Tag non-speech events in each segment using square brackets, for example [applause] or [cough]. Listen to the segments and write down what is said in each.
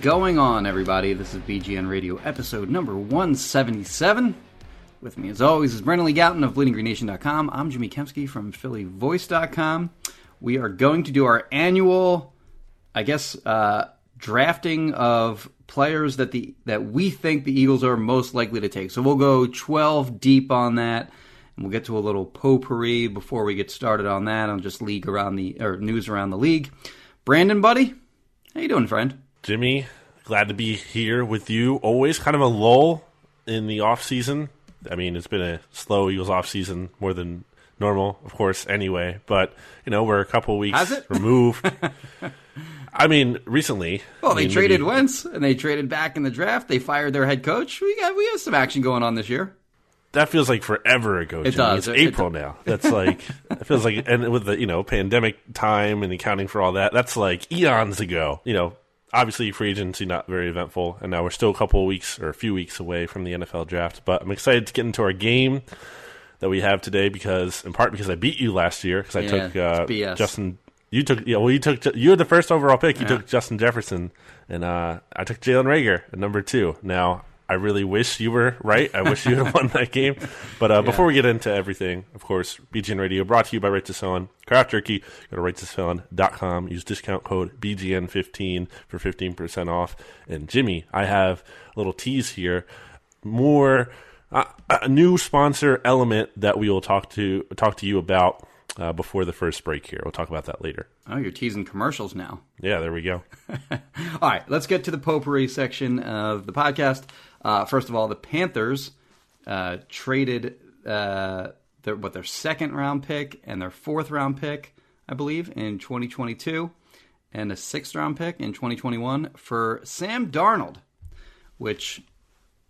going on, everybody? This is BGN Radio, episode number 177. With me, as always, is Brandon Lee Gowton of BleedingGreenNation.com. I'm Jimmy Kempski from PhillyVoice.com. We are going to do our annual, I guess, uh, drafting of players that the that we think the Eagles are most likely to take. So we'll go 12 deep on that, and we'll get to a little potpourri before we get started on that on just league around the or news around the league. Brandon, buddy, how you doing, friend? Jimmy, glad to be here with you. Always kind of a lull in the off season. I mean, it's been a slow Eagles off season more than normal, of course. Anyway, but you know, we're a couple weeks Has it? removed. I mean, recently. Well, I they mean, traded maybe- Wentz and they traded back in the draft. They fired their head coach. We got we have some action going on this year. That feels like forever ago. It Jimmy. does. It's It- April now. That's like [laughs] it feels like, and with the you know pandemic time and accounting for all that, that's like eons ago. You know, obviously free agency not very eventful, and now we're still a couple of weeks or a few weeks away from the NFL draft. But I'm excited to get into our game that we have today because, in part, because I beat you last year because I Yeah, took uh. Justin. You took yeah. Well, you took you had the first overall pick. You Yeah. took Justin Jefferson, and uh, I took Jalen Reagor at number two. Now I really wish you were right. I wish you had won that game. But uh, before we get into everything, of course, BGN Radio brought to you by Right to Felon Craft Jerky. Go to righttofelon.com. Use discount code BGN15 for 15% off. And Jimmy, I have a little tease here. More uh, a new sponsor element that we will talk to talk to you about uh, before the first break here. We'll talk about that later. Oh, you're teasing commercials now. Yeah, there we go. [laughs] All right, let's get to the potpourri section of the podcast. Uh, first of all, the Panthers uh, traded uh, their what their second round pick and their fourth round pick, I believe, in 2022, and a sixth round pick in 2021 for Sam Darnold, which,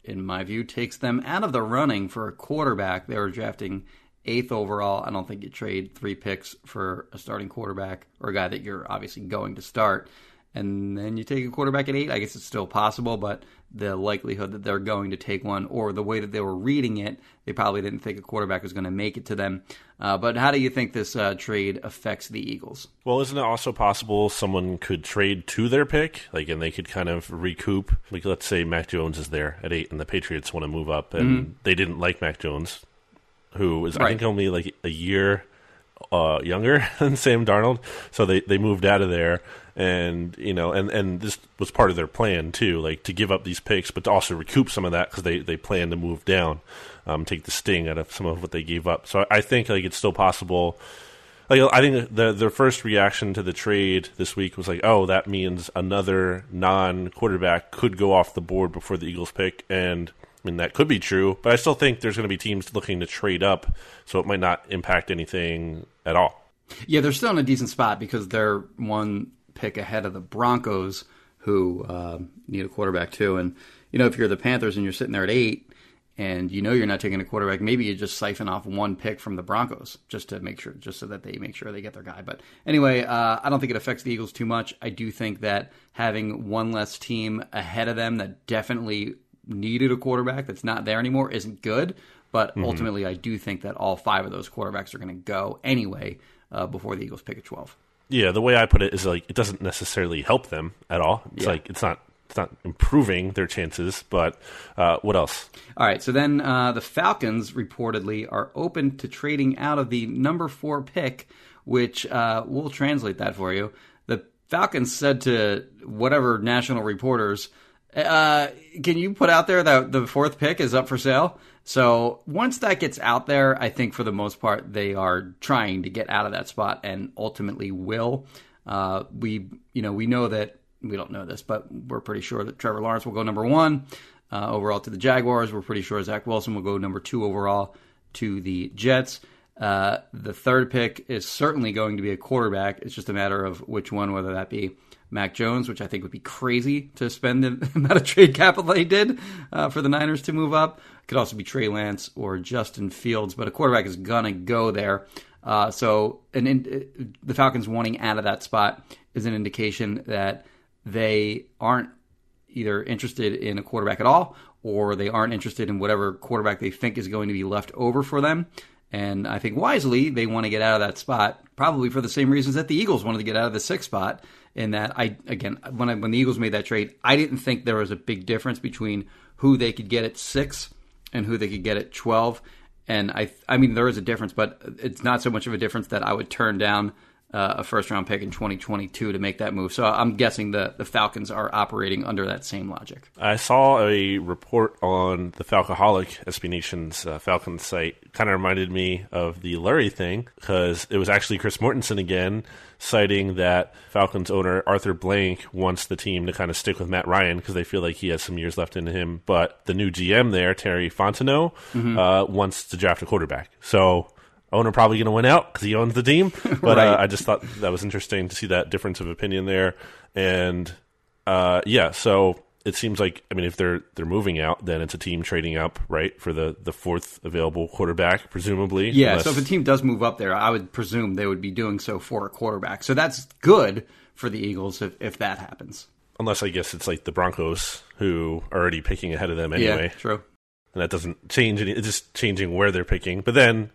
in my view, takes them out of the running for a quarterback. They were drafting eighth overall. I don't think you trade three picks for a starting quarterback or a guy that you're obviously going to start. And then you take a quarterback at eight. I guess it's still possible, but the likelihood that they're going to take one, or the way that they were reading it, they probably didn't think a quarterback was going to make it to them. Uh, but how do you think this uh, trade affects the Eagles? Well, isn't it also possible someone could trade to their pick, like, and they could kind of recoup? Like, let's say Mac Jones is there at eight, and the Patriots want to move up, and they didn't like Mac Jones, who is I think only like a year uh, younger [laughs] than Sam Darnold, so they they moved out of there, and you know, and and this was part of their plan too, like to give up these picks, but to also recoup some of that because they they plan to move down, um, take the sting out of some of what they gave up. So I think like it's still possible. Like I think the their first reaction to the trade this week was like, oh, that means another non-quarterback could go off the board before the Eagles pick, and I mean that could be true, but I still think there's going to be teams looking to trade up, so it might not impact anything at all. Yeah, they're still in a decent spot because they're one pick ahead of the Broncos, who uh, need a quarterback too. And you know, if you're the Panthers and you're sitting there at eight, and you know you're not taking a quarterback, maybe you just siphon off one pick from the Broncos just to make sure, just so that they make sure they get their guy. But anyway, uh, I don't think it affects the Eagles too much. I do think that having one less team ahead of them that definitely needed a quarterback that's not there anymore isn't good. But ultimately, I do think that all five of those quarterbacks are going to go anyway uh, before the Eagles pick at 12. Yeah, the way I put it is like it doesn't necessarily help them at all. It's Yeah. like it's not it's not improving their chances, but uh, what else? All right, so then uh, the Falcons reportedly are open to trading out of the number four pick, which uh, we'll translate that for you. The Falcons said to whatever national reporters, uh, "Can you put out there that the fourth pick is up for sale?" So once that gets out there, I think for the most part they are trying to get out of that spot and ultimately will. Uh, we you know we know that we don't know this, but we're pretty sure that Trevor Lawrence will go number one uh, overall to the Jaguars. We're pretty sure Zach Wilson will go number two overall to the Jets. Uh, the third pick is certainly going to be a quarterback. It's just a matter of which one, whether that be Mac Jones, which I think would be crazy to spend the [laughs] amount of trade capital they did uh, for the Niners to move up. It could also be Trey Lance or Justin Fields, but a quarterback is gonna go there. Uh, so, an in, the Falcons wanting out of that spot is an indication that they aren't either interested in a quarterback at all, or they aren't interested in whatever quarterback they think is going to be left over for them. And I think wisely, they want to get out of that spot, probably for the same reasons that the Eagles wanted to get out of the sixth spot. In that, I again, when I, when the Eagles made that trade, I didn't think there was a big difference between who they could get at six and who they could get at twelve. And I, I mean, there is a difference, but it's not so much of a difference that I would turn down uh, a first round pick in 2022 to make that move. So I'm guessing the, the Falcons are operating under that same logic. I saw a report on the Falcoholic SB Nation's uh, Falcon site. Kind of reminded me of the Lurie thing because it was actually Chris Mortensen again citing that Falcons owner Arthur Blank wants the team to kind of stick with Matt Ryan because they feel like he has some years left in him. But the new GM there, Terry Fontenot, mm-hmm. uh, wants to draft a quarterback. So owner probably going to win out because he owns the team. [laughs] But uh, right. uh, I just thought that was interesting to see that difference of opinion there. And uh, yeah, so it seems like I mean, if they're they're moving out, then it's a team trading up, right, for the the fourth available quarterback, presumably. Yeah. Unless... So if a team does move up there, I would presume they would be doing so for a quarterback. So that's good for the Eagles if if that happens. Unless I guess it's like the Broncos who are already picking ahead of them anyway. Yeah, true. And that doesn't change any. It's just changing where they're picking. But then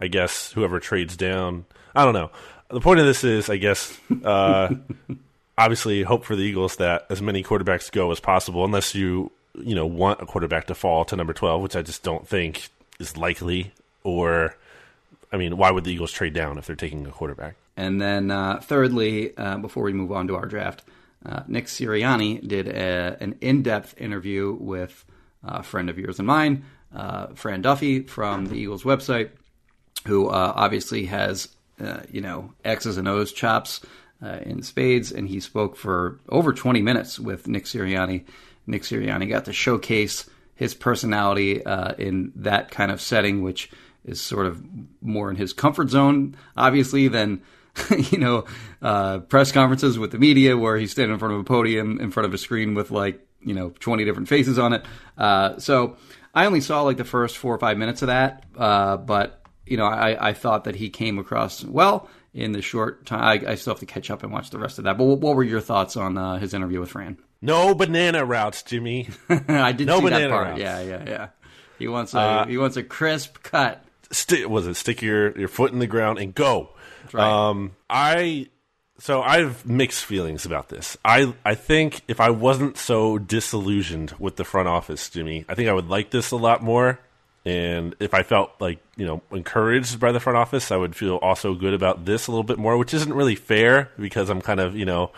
I guess whoever trades down. I don't know. The point of this is, I guess, uh, [laughs] obviously, hope for the Eagles that as many quarterbacks go as possible, unless you you know want a quarterback to fall to number twelve, which I just don't think is likely. Or, I mean, why would the Eagles trade down if they're taking a quarterback? And then, uh, thirdly, uh, before we move on to our draft, uh, Nick Sirianni did a, an in-depth interview with a friend of yours and mine, uh, Fran Duffy from the Eagles website who uh, obviously has uh, you know X's and O's chops uh, in spades, and he spoke for over 20 minutes with Nick Sirianni. Nick Sirianni got to showcase his personality uh, in that kind of setting, which is sort of more in his comfort zone, obviously, than [laughs] you know uh, press conferences with the media where he's standing in front of a podium in front of a screen with like you know 20 different faces on it. Uh, so I only saw like the first four or five minutes of that, but you know, I, I thought that he came across well in the short time. I, I, still have to catch up and watch the rest of that. But what, what were your thoughts on uh, his interview with Fran? No banana routes, Jimmy. [laughs] I did no see that part. Routes. Yeah, yeah, yeah. He wants a uh, he wants a crisp cut. St- was it stick your your foot in the ground and go? Right. Um, I so I have mixed feelings about this. I I think if I wasn't so disillusioned with the front office, Jimmy, I think I would like this a lot more. And if I felt like, you know, encouraged by the front office, I would feel also good about this a little bit more, which isn't really fair because I'm kind of, you know,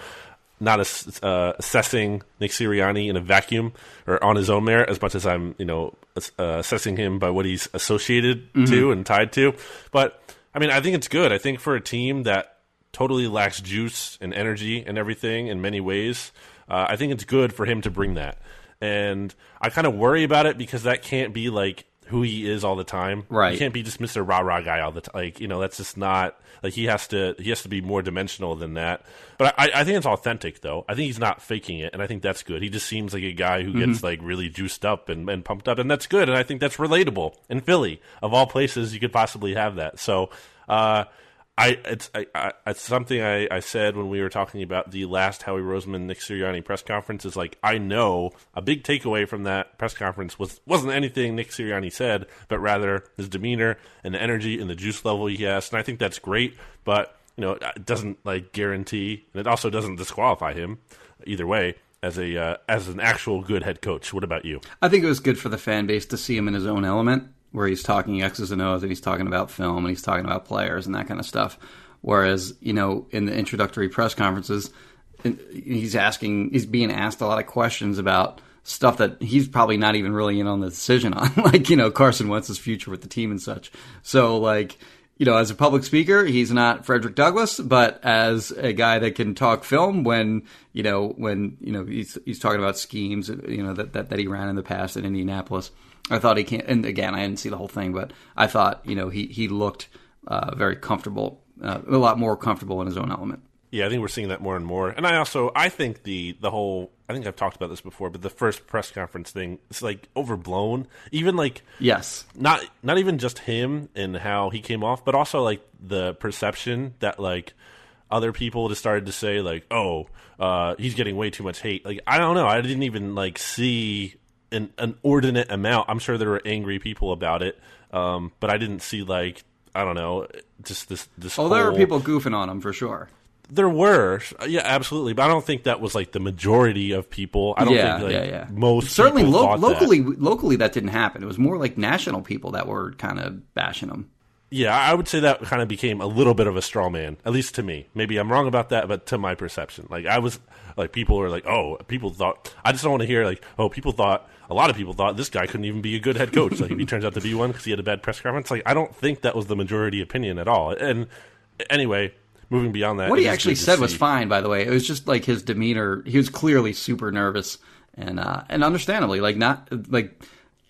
not as, uh, assessing Nick Sirianni in a vacuum or on his own merit as much as I'm, you know, uh, assessing him by what he's associated mm-hmm. to and tied to. But I mean, I think it's good. I think for a team that totally lacks juice and energy and everything in many ways, uh, I think it's good for him to bring that. And I kind of worry about it because that can't be like who he is all the time. Right. He can't be just Mr. Rah Rah guy all the time. Like, you know, that's just not like he has to he has to be more dimensional than that. But I, I think it's authentic though. I think he's not faking it and I think that's good. He just seems like a guy who gets mm-hmm. like really juiced up and, and pumped up and that's good and I think that's relatable in Philly. Of all places you could possibly have that. So uh I it's I, I, it's something I, I said when we were talking about the last Howie Roseman Nick Sirianni press conference is like I know a big takeaway from that press conference was wasn't anything Nick Sirianni said, but rather his demeanor and the energy and the juice level he has, and I think that's great. But you know, it doesn't like guarantee, and it also doesn't disqualify him either way as a uh, as an actual good head coach. What about you? I think it was good for the fan base to see him in his own element where he's talking X's and O's and he's talking about film and he's talking about players and that kind of stuff. Whereas, you know, in the introductory press conferences, he's asking, he's being asked a lot of questions about stuff that he's probably not even really in on the decision on, [laughs] like you know Carson Wentz's future with the team and such. So like you know, as a public speaker, he's not Frederick Douglass, but as a guy that can talk film when, you know, when, you know, he's, he's talking about schemes, you know, that, that, that he ran in the past in Indianapolis. I thought he can't, and again, I didn't see the whole thing, but I thought, you know, he, he looked uh, very comfortable, uh, a lot more comfortable in his own element. Yeah, I think we're seeing that more and more. And I also I think the the whole I think I've talked about this before, but the first press conference thing is like overblown. Even like yes, not not even just him and how he came off, but also like the perception that like other people just started to say like, "Oh, uh, he's getting way too much hate." Like I don't know, I didn't even like see an an ordinate amount. I'm sure there were angry people about it, um, but I didn't see like I don't know, just this this. Oh, whole... there were people goofing on him for sure. There were, yeah, absolutely, but I don't think that was like the majority of people. I don't yeah, think like, yeah, yeah. most certainly people lo- locally. That. Locally, that didn't happen. It was more like national people that were kind of bashing him. Yeah, I would say that kind of became a little bit of a straw man, at least to me. Maybe I'm wrong about that, but to my perception, like I was like people were like, oh, people thought. I just don't want to hear like, oh, people thought. A lot of people thought this guy couldn't even be a good head coach. like if he turns out to be one because he had a bad press conference, like I don't think that was the majority opinion at all. And anyway, moving beyond that, what he actually said was fine. By the way, it was just like his demeanor. He was clearly super nervous, and uh, and understandably, like not like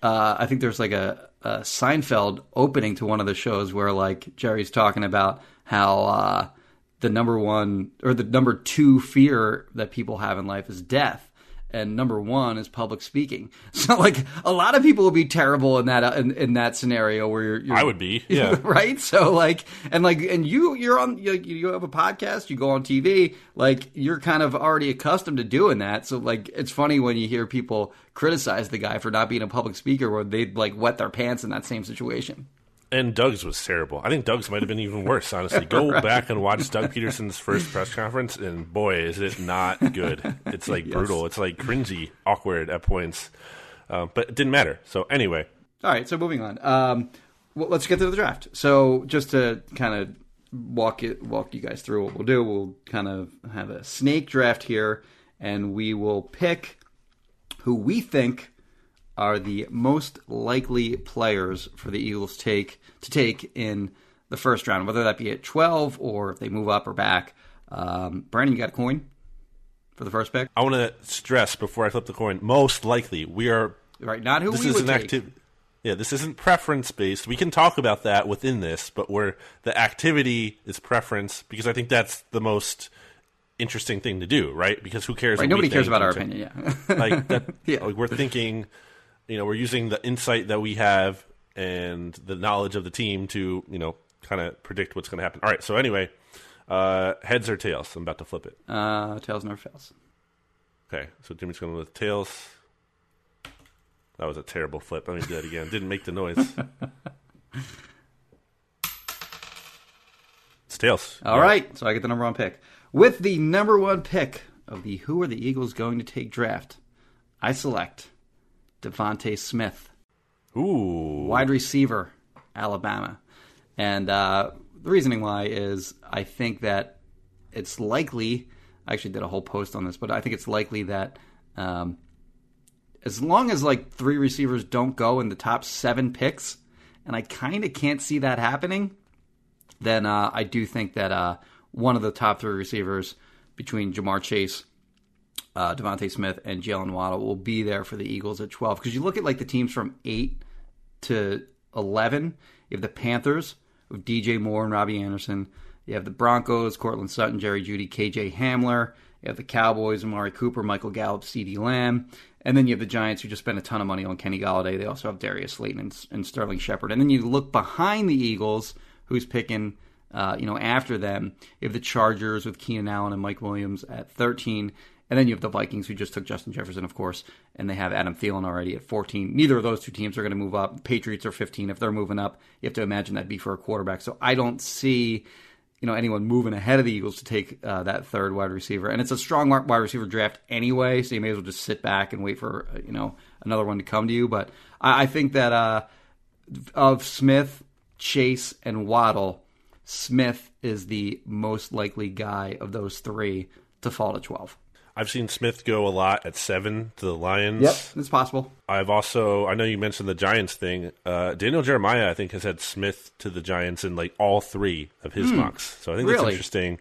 uh, I think there's like a, a Seinfeld opening to one of the shows where like Jerry's talking about how uh, the number one or the number two fear that people have in life is death. And number one is public speaking. [laughs] So, like, a lot of people would be terrible in that in, in that scenario where you're, you're I would be, [laughs] yeah. right? So like, and like, and you you're on you, you have a podcast, you go on TV, like you're kind of already accustomed to doing that. So like, it's funny when you hear people criticize the guy for not being a public speaker, where they'd like wet their pants in that same situation. And Doug's was terrible. I think Doug's might have been even worse, honestly. Go [laughs] back and watch Doug Pederson's first press conference, and boy, is it not good. It's like brutal. It's like cringy, awkward at points. Uh, but it didn't matter. So, anyway, All right, so moving on. Um, well, let's get to the draft. So just to kind of walk it, walk you guys through what we'll do, we'll kind of have a snake draft here, and we will pick who we think are the most likely players for the Eagles take to take in the first round, whether that be at twelve or if they move up or back. Um, Brandon, you got a coin for the first pick, I want to stress before I flip the coin most likely, we are. right? Not who This we is would an activity. Yeah, this isn't preference based. We can talk about that within this, but where the activity is preference because I think that's the most interesting thing to do, right? Because who cares? Right, nobody cares about our in opinion. Yeah. like that [laughs] Yeah. like we're thinking you know we're using the insight that we have and the knowledge of the team to you know kind of predict what's going to happen. All right so anyway uh heads or tails? I'm about to flip it. Uh, tails never fails. okay so jimmy's going with tails. That was a terrible flip. Let me do that again. Didn't make the noise. [laughs] It's tails. All right, so I get the number one pick. With the number one pick of the Who Are the Eagles Going to Take draft, I select Devontae Smith, ooh wide receiver, Alabama. And uh, the reasoning why is I think that it's likely, I actually did a whole post on this, but I think it's likely that um, as long as like three receivers don't go in the top seven picks, and I kind of can't see that happening, then uh, I do think that uh, one of the top three receivers between Ja'Marr Chase, uh, Devontae Smith, and Jaylen Waddle will be there for the Eagles at 12. Because you look at like the teams from 8 to 11, you have the Panthers with DJ Moore and Robbie Anderson. You have the Broncos, Courtland Sutton, Jerry Jeudy, KJ Hamler. You have the Cowboys, Amari Cooper, Michael Gallup, CeeDee Lamb. And then you have the Giants, who just spent a ton of money on Kenny Golladay. They also have Darius Slayton and, and Sterling Shepard. And then you look behind the Eagles, who's picking, uh, you know, after them. You have the Chargers with Keenan Allen and Mike Williams at 13. And then you have the Vikings, who just took Justin Jefferson, of course, and they have Adam Thielen already at 14. Neither of those two teams are going to move up. Patriots are 15. If they're moving up, you have to imagine that'd be for a quarterback. So I don't see, you know, anyone moving ahead of the Eagles to take uh, that third wide receiver. And it's a strong wide receiver draft anyway, so you may as well just sit back and wait for, uh, you know, another one to come to you. But I, I think that uh, of Smith, Chase, and Waddle, Smith is the most likely guy of those three to fall to 12. I've seen Smith go a lot at seven to the Lions. Yep, it's possible. I've also I know you mentioned the Giants thing. Uh, Daniel Jeremiah I think has had Smith to the Giants in like all three of his mocks. So I think that's Hmm. Interesting.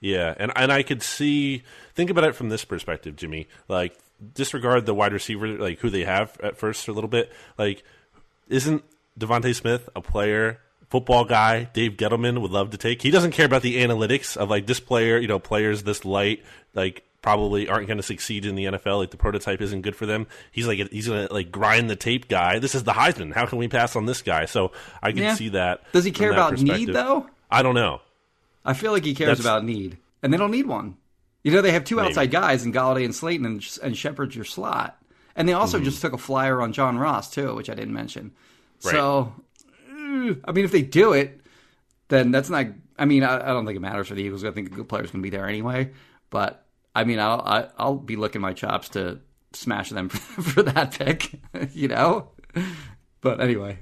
Yeah, and and I could see think about it from this perspective, Jimmy. Like disregard the wide receiver like who they have at first for a little bit. Like isn't Devonte Smith a player football guy Dave Gettleman would love to take? He doesn't care about the analytics of like this player, you know, players this light like probably aren't going to succeed in the NFL. Like the prototype isn't good for them. He's like he's going to like grind the tape guy. This is the Heisman. How can we pass on this guy? So I can Yeah. see that. Does he care about need though? I don't know. I feel like he cares That's- about need, and they don't need one. You know, they have two Maybe. outside guys in Golladay and Slayton, and, and Shepard's your slot. And they also Mm-hmm. just took a flyer on John Ross too, which I didn't mention. So, eh, I mean, if they do it, then that's not. I mean, I, I don't think it matters for the Eagles. I think a good player's going to be there anyway. But I mean, I'll I, I'll be licking my chops to smash them for, [laughs] for that pick. [laughs] you know. But anyway,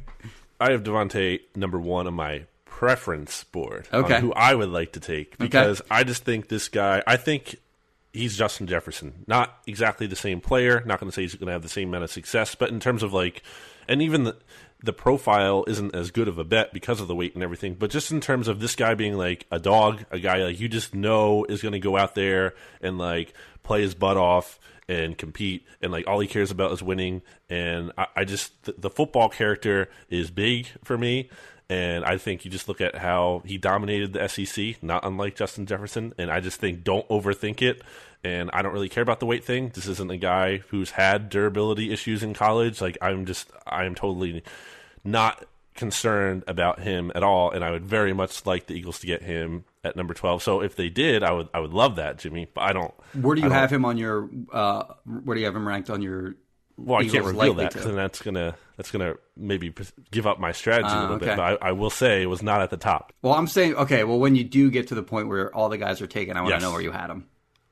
I have Devontae number one on my preference board. Okay. who I would like to take because I just think this guy. I think he's Justin Jefferson. Not exactly the same player. Not going to say he's going to have the same amount of success, but in terms of like, and even the the profile isn't as good of a bet because of the weight and everything. But just in terms of this guy being like a dog, a guy like you just know is going to go out there and like play his butt off and compete and like all he cares about is winning and i, I just the, the football character is big for me and i think you just look at how he dominated the sec not unlike justin jefferson and i just think don't overthink it and i don't really care about the weight thing this isn't a guy who's had durability issues in college like i'm just i'm totally not concerned about him at all and i would very much like the eagles to get him at number 12 so if they did i would i would love that jimmy but i don't where do you have him on your? Uh, where do you have him ranked on your? Well, I can't reveal that because then that's gonna that's gonna maybe give up my strategy a Ah, little okay. bit. But I, I will say it was not at the top. Well, I'm saying okay. Well, when you do get to the point where all the guys are taken, I want Yes. to know where you had them.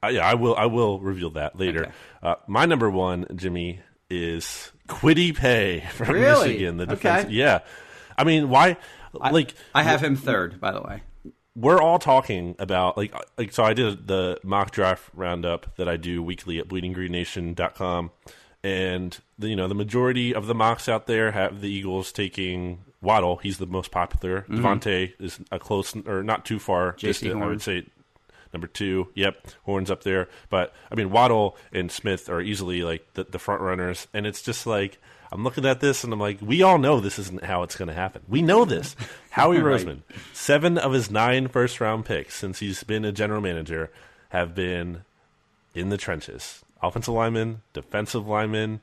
Uh, yeah, I will. I will reveal that later. Okay. Uh, my number one, Jimmy, is Kwity Paye [laughs] from Really? Michigan. The Okay. defense. Yeah, I mean, why? like, I have him third, by the way. we're all talking about like like so I did the mock draft roundup that I do weekly at bleedinggreennation.com and the, you know the majority of the mocks out there have the Eagles taking Waddle he's the most popular Devontae is a close or not too far distant I would say number 2 yep Horns up there but I mean Waddle and Smith are easily like the, the front runners and it's just like I'm looking at this and I'm like, we all know this isn't how it's going to happen. We know this. [laughs] Howie Right. Roseman, seven of his nine first round picks since he's been a general manager have been in the trenches. Offensive linemen, defensive linemen,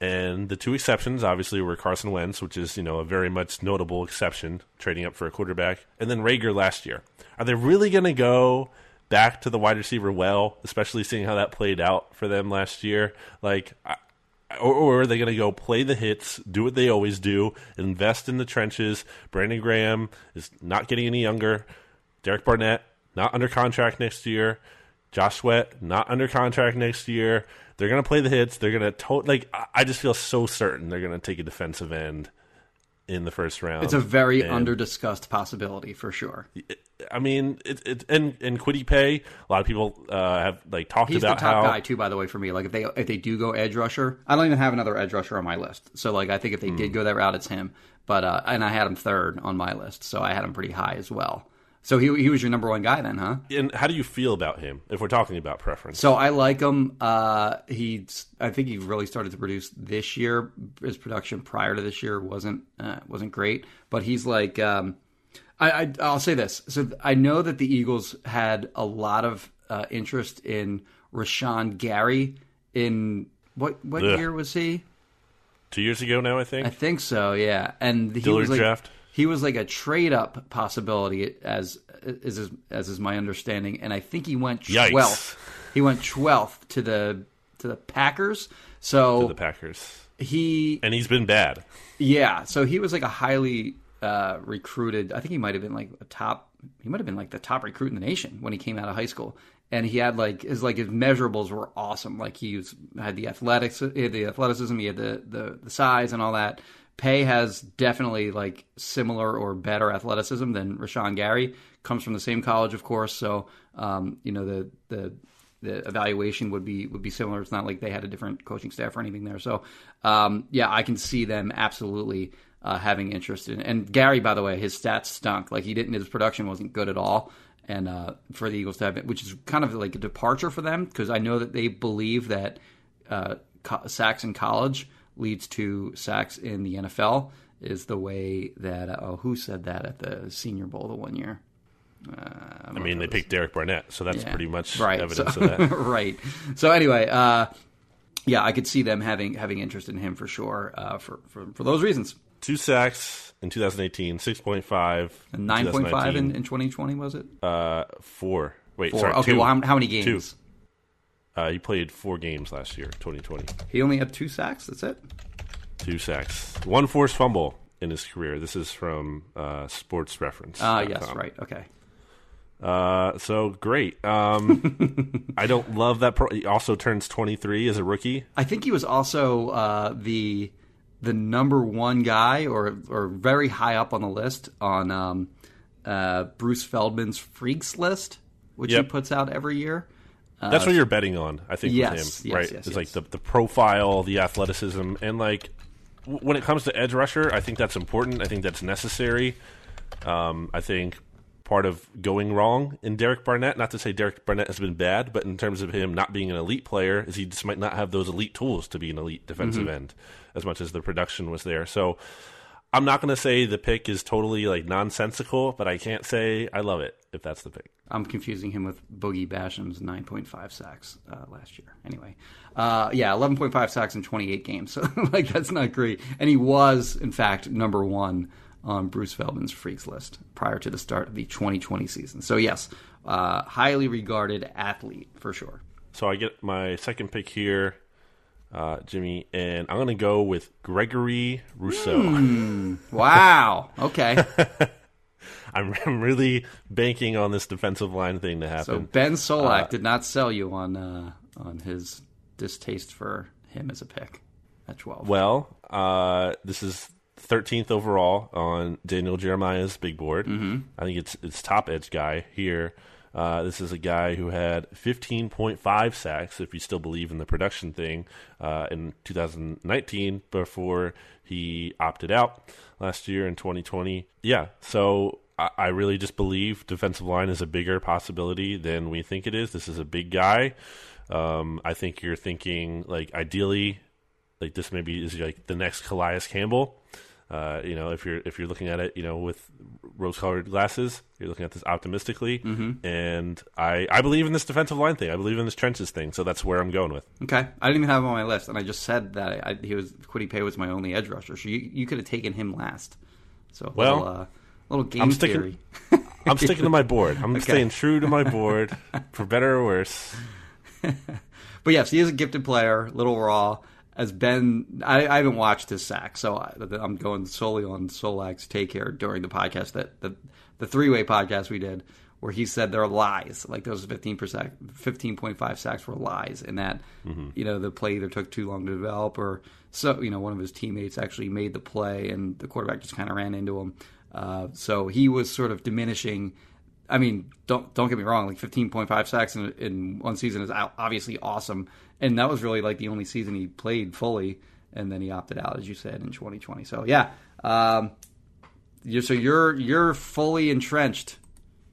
and the two exceptions obviously were Carson Wentz, which is you know a very much notable exception, trading up for a quarterback, and then Reagor last year. Are they really going to go back to the wide receiver well, especially seeing how that played out for them last year? Like. Or, or are they going to go play the hits, do what they always do, invest in the trenches? Brandon Graham is not getting any younger. Derek Barnett not under contract next year. Josh Sweat not under contract next year. They're going to play the hits. They're going to like. I just feel so certain they're going to take a defensive end in the first round. It's a very And- under discussed possibility for sure. I mean, it, it, and and Kwity Paye. A lot of people uh, have like talked He's the top how guy too, by the way, for me. Like if they if they do go edge rusher, I don't even have another edge rusher on my list. So like I think if they Hmm. did go that route, it's him. But uh, and I had him third on my list, so I had him pretty high as well. So he he was your number one guy then, huh? And how do you feel about him? If we're talking about preference, So I like him. Uh, he's I think he really started to produce this year. His production prior to this year wasn't uh, wasn't great, but he's like um, I, I I'll say this. So I know that the Eagles had a lot of uh, interest in Rashan Gary. In what what Ugh. year was he? two years ago now, I think. I think so. Yeah, and he Dillard was like draft? He was like a trade up possibility as as is, as is my understanding, and I think he went twelfth. He went twelfth to the to the Packers. So to the Packers, he and he's been bad. yeah, so he was like a highly uh, recruited. I think he might have been like a top. He might have been like the top recruit in the nation when he came out of high school. And he had like his like his measurables were awesome. Like he was, had the athletics, he had the athleticism, he had the, the the size and all that. Paye has definitely like similar or better athleticism than Rashan Gary. Comes from the same college, of course. So um, you know the the the evaluation would be would be similar. It's not like they had a different coaching staff or anything there. So um, yeah, I can see them absolutely uh, having interest in. And Gary, by the way, his stats stunk. Like he didn't, his production wasn't good at all. And uh, for the Eagles to have which is kind of like a departure for them, because I know that they believe that uh, co- sacks in college leads to sacks in the NFL. Is the way that uh, oh who said that at the Senior Bowl the one year? I mean, they picked Derek Barnett, so that's Yeah. pretty much right. evidence so, of that. [laughs] right. So anyway, uh, yeah, I could see them having having interest in him for sure uh, for, for for those reasons. Two sacks in 2018, 6.5. in Nine point five in, in twenty twenty was it? Uh, four. Wait, Four. sorry. okay. two. Well, how, how many games? Uh, he played four games last year, 2020. He only had two sacks. That's it. Two sacks. One forced fumble in his career. This is from uh, Sports Reference. Ah, yes, right. Okay. Uh, so great. Um, [laughs] I don't love that. Pro- he also turns 23 as a rookie. I think he was also uh, the the number one guy, or or very high up on the list on um, uh, Bruce Feldman's freaks list, which Yep. he puts out every year. That's what you're betting on, I think, Uh, yes, with him, yes, right? yes, it's like the the profile, the athleticism, and like when it comes to edge rusher, I think that's important. I think that's necessary. Um, I think part of going wrong in Derek Barnett, not to say Derek Barnett has been bad, but in terms of him not being an elite player, is he just might not have those elite tools to be an elite defensive Mm-hmm. end as much as the production was there. So I'm not going to say the pick is totally like nonsensical, but I can't say I love it if that's the pick. I'm confusing him with Boogie Basham's 9.5 sacks uh, last year. Anyway, uh, yeah, 11.5 sacks in 28 games. So [laughs] like that's not great. And he was, in fact, number one on Bruce Feldman's freaks list prior to the start of the 2020 season. So yes, uh, highly regarded athlete for sure. So I get my second pick here, uh, Jimmy, and I'm going to go with Gregory Rousseau. Hmm. [laughs] Wow. Okay. [laughs] I'm, I'm really banking on this defensive line thing to happen. So Ben Solak did not sell you on uh, on his distaste for him as a pick at 12. well, uh, this is 13th overall on Daniel Jeremiah's big board. Mm-hmm. I think it's it's top edge guy here. Uh, this is a guy who had 15.5 sacks, if you still believe in the production thing, uh, in 2019 before he opted out last year in 2020. Yeah, so I, I really just believe defensive line is a bigger possibility than we think it is. This is a big guy. Um, I think you're thinking like ideally like this maybe is like the next Calais Campbell. Uh, you know, if you're if you're looking at it, you know, with rose-colored glasses, you're looking at this optimistically. Mm-hmm. And I I believe in this defensive line thing. I believe in this trenches thing. So that's where I'm going with. Okay, I didn't even have him on my list, and I just said that I, he was Kwity Paye was my only edge rusher. So you, you could have taken him last. So a Well, little, uh, little game I'm sticking- theory. I'm sticking to my [laughs] board. I'm staying true to my [laughs] board, for better or worse. [laughs] But yes, he is a gifted player, little raw. As Ben, I, I haven't watched his sack, so I, I'm going solely on Solak's take here during the podcast that the the three way podcast we did, where he said there are lies, like those 15 percent, 15.5 sacks were lies, and that you know the play either took too long to develop, or so you know one of his teammates actually made the play, and the quarterback just kind of ran into him. Uh, so he was sort of diminishing I mean, don't don't get me wrong. Like 15.5 sacks in, in one season is obviously awesome, and that was really like the only season he played fully, and then he opted out, as you said, in 2020. So yeah, um, you so you're you're fully entrenched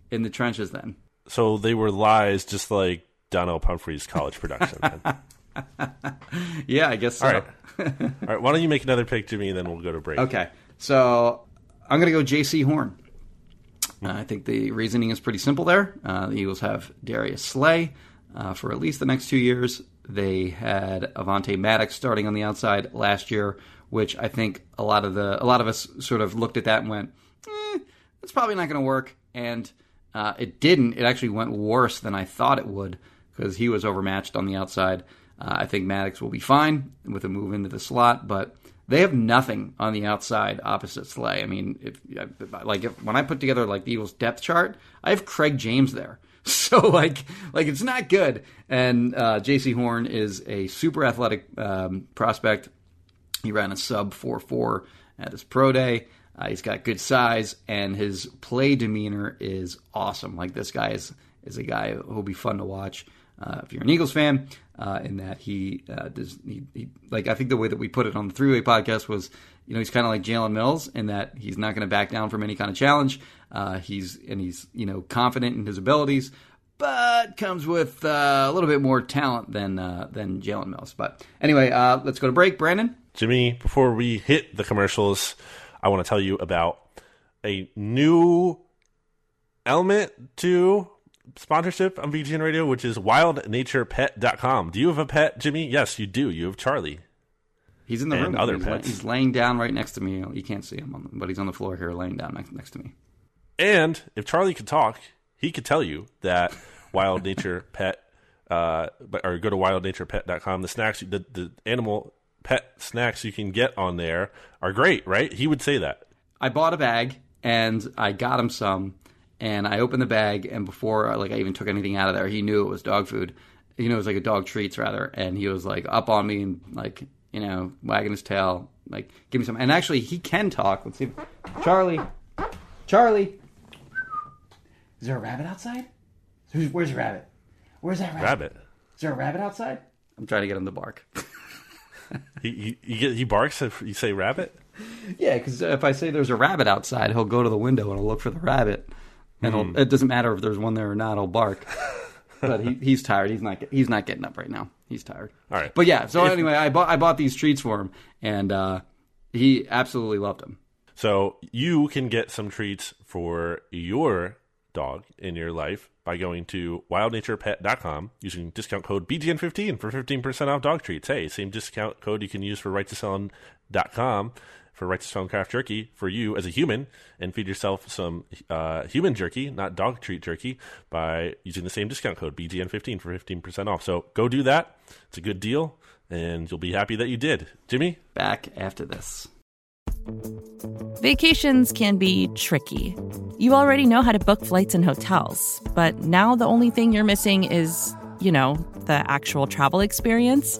in the trenches then. So they were lies, just like Donnell Pumphrey's college production. [laughs] Yeah, I guess so. All right, all right. Why don't you make another pick, Jimmy, and then we'll go to break. Okay, so I'm going to go Jaycee Horn. Uh, I think the reasoning is pretty simple there. Uh, the Eagles have Darius Slay uh, for at least the next two years. They had Avonte Maddox starting on the outside last year, which I think a lot of the a lot of us sort of looked at that and went, eh, "It's probably not going to work." And uh, it didn't. It actually went worse than I thought it would because he was overmatched on the outside. Uh, I think Maddox will be fine with a move into the slot, but they have nothing on the outside opposite Slay. I mean, if like if, when I put together like the Eagles depth chart, I have Craig James there. [laughs] So like like it's not good. And uh, Jaycee Horn is a super athletic um, prospect. He ran a sub four four at his pro day. Uh, he's got good size, and his play demeanor is awesome. Like this guy is is a guy who'll be fun to watch. uh, if you're an Eagles fan, uh, in that he uh, does he, he, like I think the way that we put it on the three way podcast was you know he's kind of like Jalen Mills in that he's not going to back down from any kind of challenge. Uh, he's and he's you know confident in his abilities, but comes with uh, a little bit more talent than uh, than Jalen Mills. But anyway, uh, let's go to break. Brandon, Jimmy, before we hit the commercials, I want to tell you about a new element to sponsorship on BGN Radio, which is wildnaturepet.com. Do you have a pet, Jimmy? Yes, you do. You have Charlie. he's in the And room. other he's, pets. he's laying down right next to me. You can't see him, on, but he's on the floor here, laying down next, next to me. And if Charlie could talk, he could tell you that Wild Nature Pet, uh, or go to wildnaturepet.com. The snacks, the, the animal pet snacks you can get on there are great, right? He would say that. I bought a bag and I got him some, and I opened the bag, and before uh, like I even took anything out of there, he knew it was dog food. You know, it was like a dog treats rather, and he was like up on me and like you know wagging his tail, like give me some. And actually, he can talk. Let's see, Charlie, Charlie, is there a rabbit outside? Who's, where's the rabbit? Where's that rabbit? Rabbit. Is there a rabbit outside? I'm trying to get him to bark. [laughs] He, he, he, he barks if you say rabbit. [laughs] Yeah, because if I say there's a rabbit outside, he'll go to the window and he'll look for the rabbit, and he'll, it doesn't matter if there's one there or not. He'll bark. [laughs] but he, he's tired. He's not. He's not getting up right now. He's tired. All right. But yeah. So anyway, I bought I bought these treats for him, and uh, he absolutely loved them. So you can get some treats for your dog in your life by going to wildnaturepet.com using discount code BGN15 for 15% off dog treats. Hey, same discount code you can use for righttoselling.com for Right to Sell Craft Jerky for you as a human and feed yourself some uh, human jerky, not dog treat jerky, by using the same discount code BGN15 for 15% off. So go do that. It's a good deal and you'll be happy that you did. Jimmy? Back after this. Vacations can be tricky. You already know how to book flights and hotels, but now the only thing you're missing is, you know, the actual travel experience.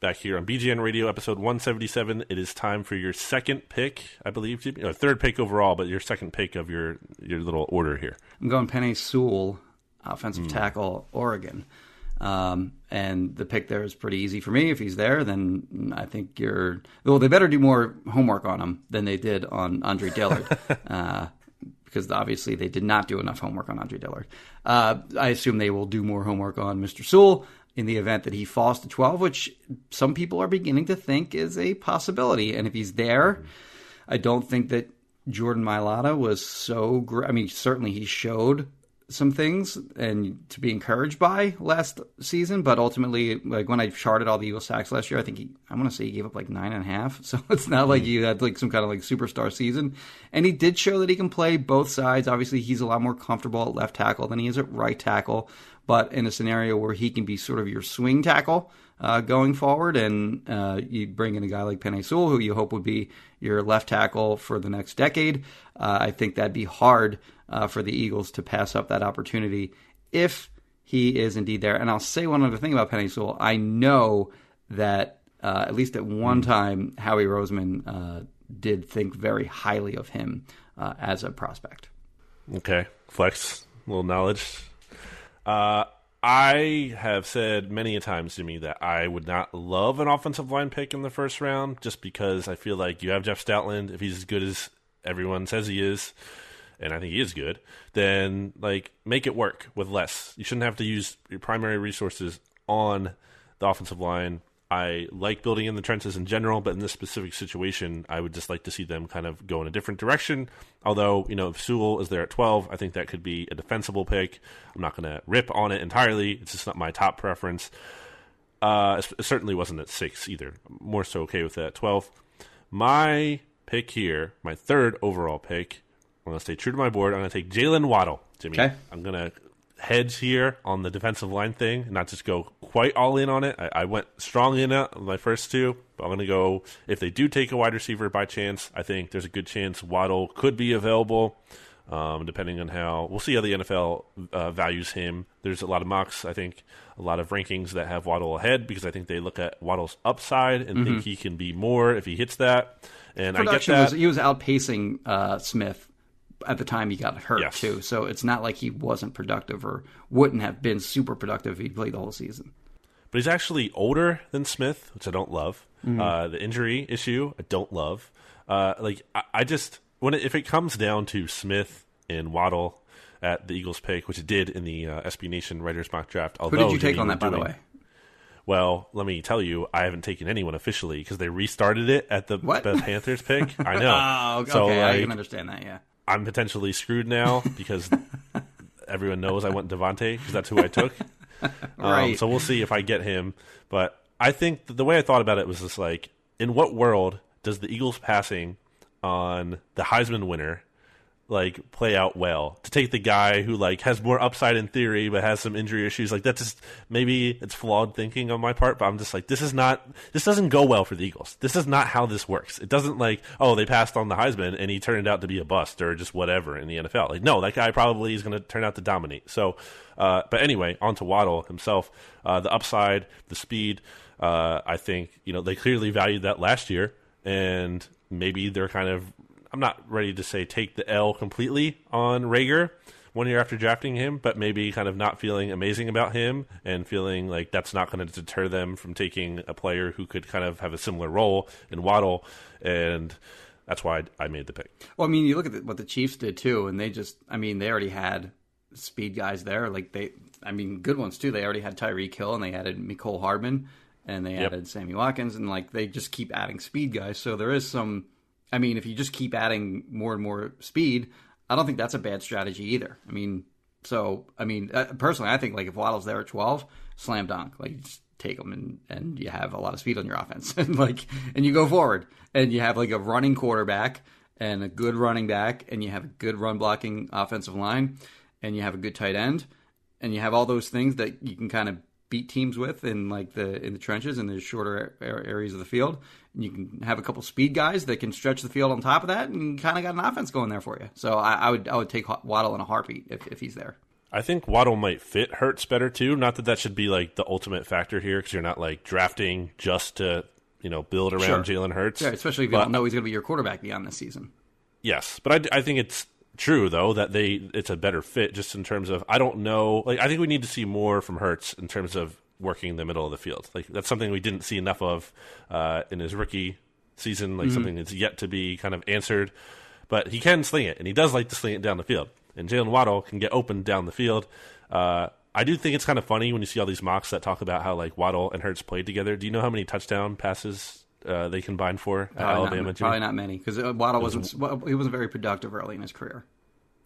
Back here on BGN Radio, episode 177. It is time for your second pick, I believe. Or third pick overall, but your second pick of your your little order here. I'm going Penei Sewell, offensive tackle, Oregon. Um, and the pick there is pretty easy for me. If he's there, then I think you're. Well, they better do more homework on him than they did on Andre Dillard. [laughs] uh, because obviously they did not do enough homework on Andre Dillard. Uh, I assume they will do more homework on Mr. Sewell in the event that he falls to 12, which some people are beginning to think is a possibility. And if he's there, I don't think that Jordan Mailata was so great. I mean, certainly he showed some things and to be encouraged by last season, but ultimately, like when I charted all the Eagle sacks last year, I think he, I want to say he gave up like nine and a half. [laughs] So it's not like you had like some kind of like superstar season. And he did show that he can play both sides. Obviously, he's a lot more comfortable at left tackle than he is at right tackle, but in a scenario where he can be sort of your swing tackle uh, going forward, and uh, you bring in a guy like Penei Sewell, who you hope would be your left tackle for the next decade. Uh, I think that'd be hard uh, for the Eagles to pass up that opportunity if he is indeed there. And I'll say one other thing about Penei Sewell. I know that uh, at least at one time, Howie Roseman uh, did think very highly of him as a prospect. Okay, flex, a little knowledge. Uh, I have said many a times to me that I would not love an offensive line pick in the first round, just because I feel like you have Jeff Stoutland. If he's as good as everyone says he is, and I think he is good, then like make it work with less. You shouldn't have to use your primary resources on the offensive line. I like building in the trenches in general, but in this specific situation, I would just like to see them kind of go in a different direction. Although, you know, if Sewell is there at 12, I think that could be a defensible pick. I'm not going to rip on it entirely. It's just not my top preference. Uh, it certainly wasn't at 6 either. I'm more so okay with that at 12. My pick here, my third overall pick, I'm going to stay true to my board. I'm going to take Jaylen Waddle, Jimmy. Okay. I'm going to hedge here on the defensive line thing, not just go quite all in on it. I, I went strong in it on my first two, but I'm going to go. If they do take a wide receiver by chance, I think there's a good chance Waddle could be available. Um, depending on how we'll see how the NFL uh, values him. There's a lot of mocks, I think, a lot of rankings that have Waddle ahead because I think they look at Waddle's upside and think he can be more if he hits that. And I get that. was he was outpacing uh, Smith at the time he got hurt Yes. too. So it's not like he wasn't productive or wouldn't have been super productive if he played the whole season. but he's actually older than Smith, which I don't love. Mm-hmm. Uh, the injury issue, I don't love. Uh, like I, I just when it, if it comes down to Smith and Waddle at the Eagles pick, which it did in the uh, SB Nation Writers mock draft. Who Although did you take on that, by the way? Well, let me tell you, I haven't taken anyone officially because they restarted it at the, What? Panthers pick. [laughs] I know. Oh, okay, So, okay, I like, can understand that. Yeah, I'm potentially screwed now because [laughs] everyone knows I went DeVonta because that's who I took. [laughs] Um, Right. so we'll see if I get him. But I think the way I thought about it was just like, in what world does the Eagles passing on the Heisman winner like play out well. To take the guy who like has more upside in theory but has some injury issues like that just maybe it's flawed thinking on my part but i'm just like this is not this doesn't go well for the eagles. This is not how this works. It doesn't like oh they passed on the heisman and he turned out to be a bust or just whatever in the nfl like no that guy probably is going to turn out to dominate. So uh, but anyway on to waddle himself. Uh, the upside the speed uh, i think you know they clearly valued that last year and maybe they're kind of I'm not ready to say take the L completely on Reagor one year after drafting him, but maybe kind of not feeling amazing about him and feeling like that's not going to deter them from taking a player who could kind of have a similar role in Waddle, and that's why I, made the pick. Well, I mean, you look at the, what the Chiefs did too, and they just, I mean, they already had speed guys there. Like they, I mean, good ones too. They already had Tyreek Hill, and they added Mecole Hardman, and they Yep. added Sammy Watkins, and like they just keep adding speed guys. So there is some. I mean, if you just keep adding more and more speed, I don't think that's a bad strategy either. I mean, so I mean, uh, personally, I think like if Waddle's there at twelve, slam dunk, like you just take him and and you have a lot of speed on your offense, [laughs] and like and you go forward, and you have like a running quarterback and a good running back, and you have a good run blocking offensive line, and you have a good tight end, and you have all those things that you can kind of beat teams with in like the in the trenches and the shorter areas of the field. You can have a couple speed guys that can stretch the field on top of that, and kind of got an offense going there for you. So I, I would I would take Waddle in a heartbeat if, if he's there. I think Waddle might fit Hurts better too. Not that that should be like the ultimate factor here, because you're not like drafting just to you know build around Sure. Jalen Hurts. Yeah, especially if you But- don't know he's going to be your quarterback beyond this season. Yes, but I, I think it's true though that they it's a better fit just in terms of I don't know like I think we need to see more from Hurts in terms of working the middle of the field. Like that's something we didn't see enough of uh, in his rookie season. Like something that's yet to be kind of answered. But he can sling it, and he does like to sling it down the field. And Jaylen Waddle can get open down the field. Uh, I do think it's kind of funny when you see all these mocks that talk about how like Waddle and Hurts played together. Do you know how many touchdown passes uh, they combined for at Probably Alabama? not, probably not many because Waddle wasn't he wasn't very productive early in his career.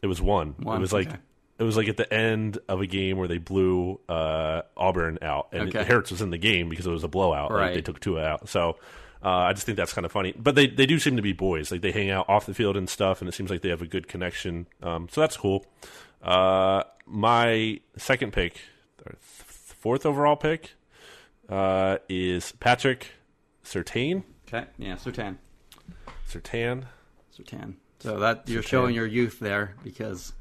It was one. One? It was like Okay. It was like at the end of a game where they blew uh, Auburn out, and Okay. Harris was in the game because it was a blowout. Like, Right. they took two out, so uh, I just think that's kind of funny. But they they do seem to be boys. Like they hang out off the field and stuff, and it seems like they have a good connection. Um, so that's cool. Uh, my second pick, or fourth overall pick, uh, is Patrick Surtain. Okay, yeah, Surtain, Surtain. Surtain. So that you're showing your youth there because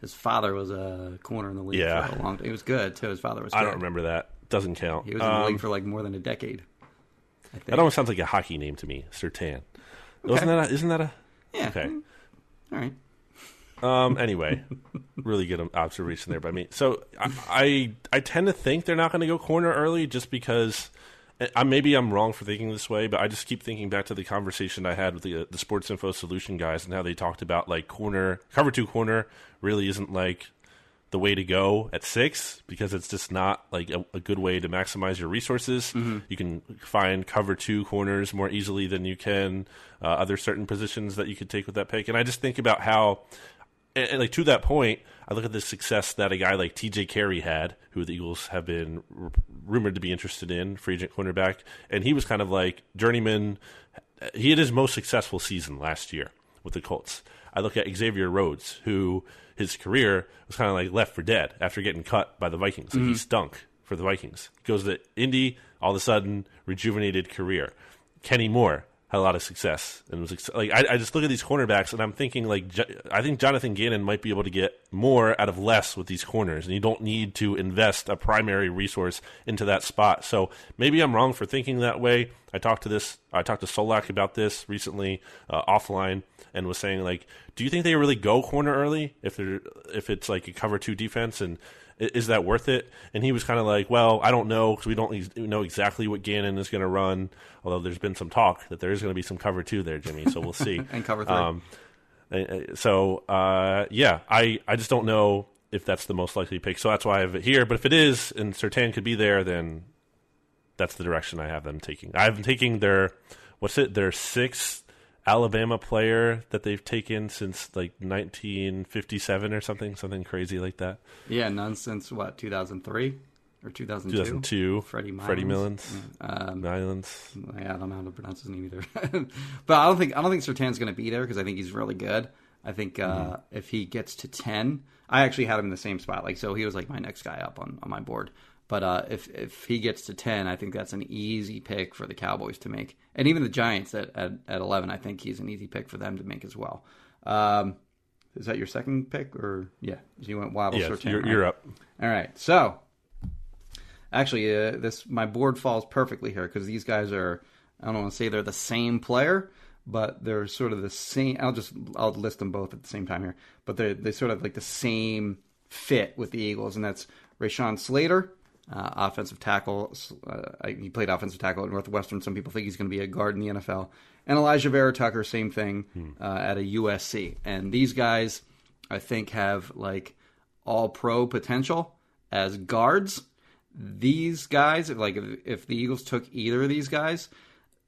his father was a corner in the league Yeah. for a long time. He was good too. His father was. Good. I don't remember that. Doesn't count. He was in the Um, league for like more than a decade. I think. That almost sounds like a hockey name to me, Surtain. Wasn't that? A, isn't that a? yeah. Okay. All right. Um. Anyway, [laughs] really good observation there by me. So I I, I tend to think they're not going to go corner early, just because. I, maybe I'm wrong for thinking this way, but I just keep thinking back to the conversation I had with the the Sports Info Solution guys and how they talked about like corner cover two corner really isn't like the way to go at six because it's just not like a, a good way to maximize your resources. You can find cover two corners more easily than you can uh, other certain positions that you could take with that pick. And I just think about how, and, and, like to that point, I look at the success that a guy like T.J. Carrie had, who the Eagles have been r- rumored to be interested in, free agent cornerback, and he was kind of like journeyman. He had his most successful season last year with the Colts. I look at Xavier Rhodes, who his career was kind of like left for dead after getting cut by the Vikings. Like He mm-hmm. stunk for the Vikings. Goes to Indy, all of a sudden, rejuvenated career. Kenny Moore had a lot of success and was like I, I just look at these cornerbacks and I'm thinking like I think Jonathan Gannon might be able to get more out of less with these corners and you don't need to invest a primary resource into that spot. So maybe I'm wrong for thinking that way. I talked to this I talked to Solak about this recently uh, offline and was saying like do you think they really go corner early if they're if it's like a cover 2 defense and is that worth it? And he was kind of like, well, I don't know because we don't ex- know exactly what Gannon is going to run. Although there's been some talk that there is going to be some cover two there, Jimmy. So we'll see. [laughs] And cover three. Um, so uh, yeah, I I just don't know if that's the most likely pick. So that's why I have it here. But if it is, and Surtain could be there, then that's the direction I have them taking. I've taking their what's it their sixth Alabama player that they've taken since like 1957 or something, something crazy like that. Yeah, none since what 2003 or 2002. 2002. Freddie Freddie Milons. Milons. Um, Milons. yeah, I don't know how to pronounce his name either. [laughs] but I don't think I don't think Surtain's going to be there because I think he's really good. I think uh, Mm-hmm. if he gets to ten, I actually had him in the same spot. Like so, he was like my next guy up on, on my board. But uh, if if he gets to ten, I think that's an easy pick for the Cowboys to make, and even the Giants at, at, at eleven. I think he's an easy pick for them to make as well. Um, is that your second pick, or yeah? You went Waddle Yeah, Surtain. you're, right? you're up. All right. So, actually, uh, this my board falls perfectly here because these guys are. I don't want to say they're the same player, but they're sort of the same. I'll just I'll list them both at the same time here. But they're they sort of like the same fit with the Eagles, and that's Rashawn Slater, uh, offensive tackle. Uh, he played offensive tackle at Northwestern. Some people think he's going to be a guard in the NFL. And Alijah Vera Tucker, same thing uh, at a USC. And these guys, I think, have like all pro potential as guards. These guys, if, like if, if the Eagles took either of these guys,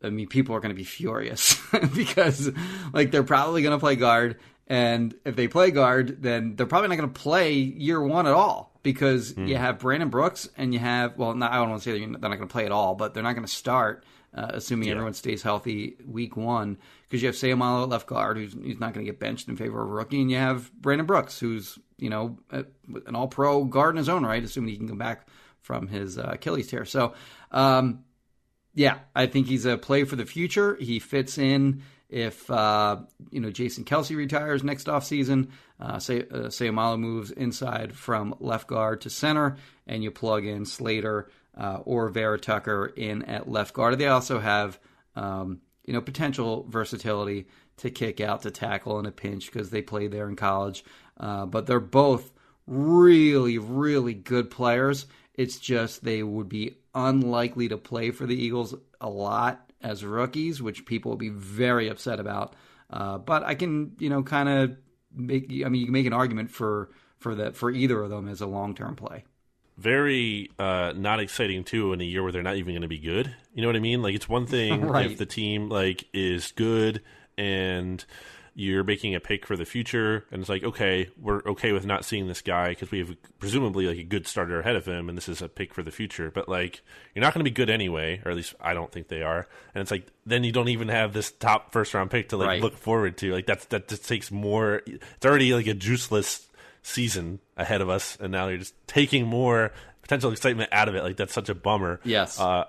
I mean, people are going to be furious [laughs] because like they're probably going to play guard, and if they play guard, then they're probably not going to play year one at all because you have Brandon Brooks and you have well, not, I don't want to say they're not going to play at all, but they're not going to start. Uh, assuming everyone stays healthy week one, because you have Seumalo at left guard, who's, who's not going to get benched in favor of a rookie, and you have Brandon Brooks, who's you know an All Pro guard in his own right, assuming he can come back from his uh, Achilles tear. So, um, yeah, I think he's a play for the future. He fits in if uh, you know Jason Kelce retires next offseason. Uh, say uh, moves inside from left guard to center, and you plug in Slater uh, or Vera Tucker in at left guard. They also have um, you know potential versatility to kick out to tackle in a pinch because they played there in college. Uh, but they're both really, really good players. It's just they would be unlikely to play for the Eagles a lot as rookies, which people will be very upset about. Uh, but I can, you know, kind of make. I mean, you can make an argument for for that for either of them as a long term play. very uh, not exciting too in a year where they're not even going to be good. You know what I mean? Like it's one thing [laughs] Right. if the team like is good and you're making a pick for the future, and it's like okay, we're okay with not seeing this guy because we have presumably like a good starter ahead of him, and this is a pick for the future. But like you're not going to be good anyway, or at least I don't think they are. And it's like then you don't even have this top first round pick to like Right. look forward to. Like that's that just takes more. It's already like a juiceless season ahead of us, and now you're just taking more potential excitement out of it. Like that's such a bummer. Yes. Uh,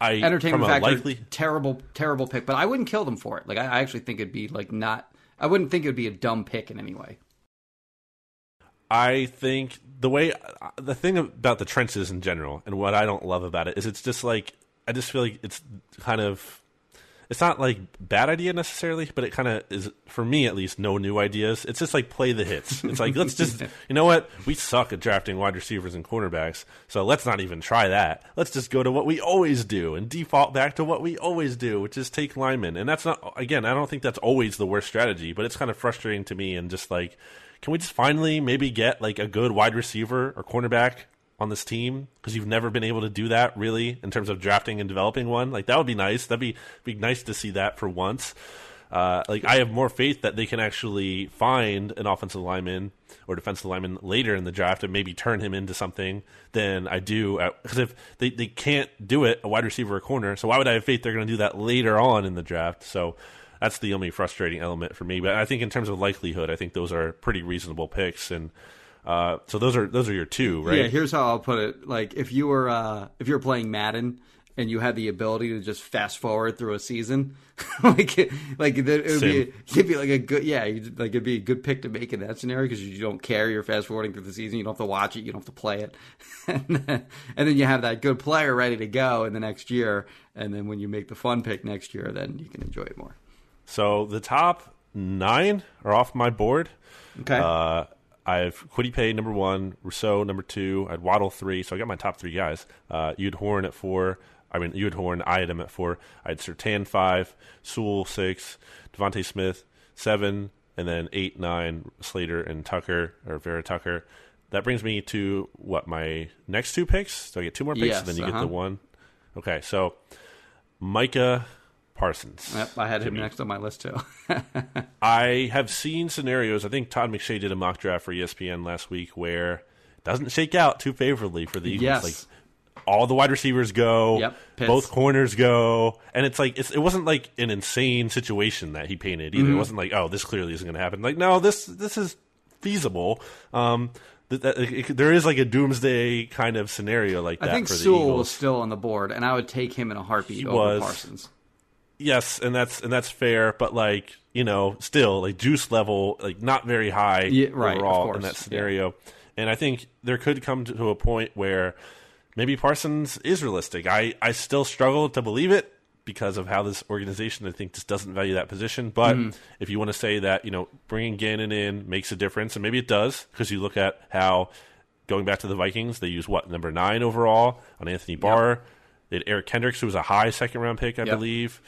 I Entertainment factor, likely terrible, terrible pick. But I wouldn't kill them for it. Like I, I actually think it'd be like not. I wouldn't think it would be a dumb pick in any way. I think the way the thing about the trenches in general and what I don't love about it is it's just like I just feel like it's kind of it's not like bad idea necessarily, but it kind of is for me at least no new ideas. It's just like play the hits. It's like let's just [laughs] you know what we suck at drafting wide receivers and cornerbacks, so let's not even try that. Let's just go to what we always do and default back to what we always do, which is take linemen. And that's not again, I don't think that's always the worst strategy, but it's kind of frustrating to me and just like can we just finally maybe get like a good wide receiver or cornerback on this team because you've never been able to do that really in terms of drafting and developing one. Like that would be nice. That'd be be nice to see that for once. Uh, like I have more faith that they can actually find an offensive lineman or defensive lineman later in the draft and maybe turn him into something than I do because if they, they can't do it a wide receiver or corner so why would I have faith they're going to do that later on in the draft so that's the only frustrating element for me but I think in terms of likelihood I think those are pretty reasonable picks and uh, so those are those are your two, right? Yeah. Here's how I'll put it: like if you were uh, if you were playing Madden and you had the ability to just fast forward through a season, [laughs] like like it would be it'd be like a good yeah, like it'd be a good pick to make in that scenario because you don't care. You're fast forwarding through the season. You don't have to watch it. You don't have to play it, [laughs] and then, and then you have that good player ready to go in the next year. And then when you make the fun pick next year, then you can enjoy it more. So the top nine are off my board. Okay. Uh, I have Kwity Paye number one, Rousseau number two, I had Waddle three, so I got my top three guys. Uh, you had Horn at four. I mean, you had Horn. I had him at four. I had Surtain five, Sewell six, DeVonta Smith seven, and then eight, nine, Slater and Tucker or Vera Tucker. That brings me to what my next two picks. So I get two more picks, yes, and then you uh-huh. get the one. Okay, so Micah Parsons. Yep, I had him Jimmy. next on my list too. [laughs] I have seen scenarios. I think Todd McShay did a mock draft for ESPN last week where it doesn't shake out too favorably for the Eagles. Yes. Like all the wide receivers go, Yep, both corners go, and it's like it's, it wasn't like an insane situation that he painted either. Mm-hmm. It wasn't like oh this clearly isn't going to happen. Like no this this is feasible. Um, that, there is like a doomsday kind of scenario like that I think for Sewell was still on the board, and I would take him in a heartbeat He over was. Parsons. Yes, and that's and that's fair, but like you know, still like juice level like not very high Yeah, right, overall in that yeah. scenario. And I think there could come to a point where maybe Parsons is realistic. I I still struggle to believe it because of how this organization I think just doesn't value that position. But Mm-hmm. if you want to say that you know bringing Gannon in makes a difference, and maybe it does because you look at how going back to the Vikings, they use what number nine overall on Anthony Barr. They had Eric Kendricks, who was a high second round pick, I Yep. believe.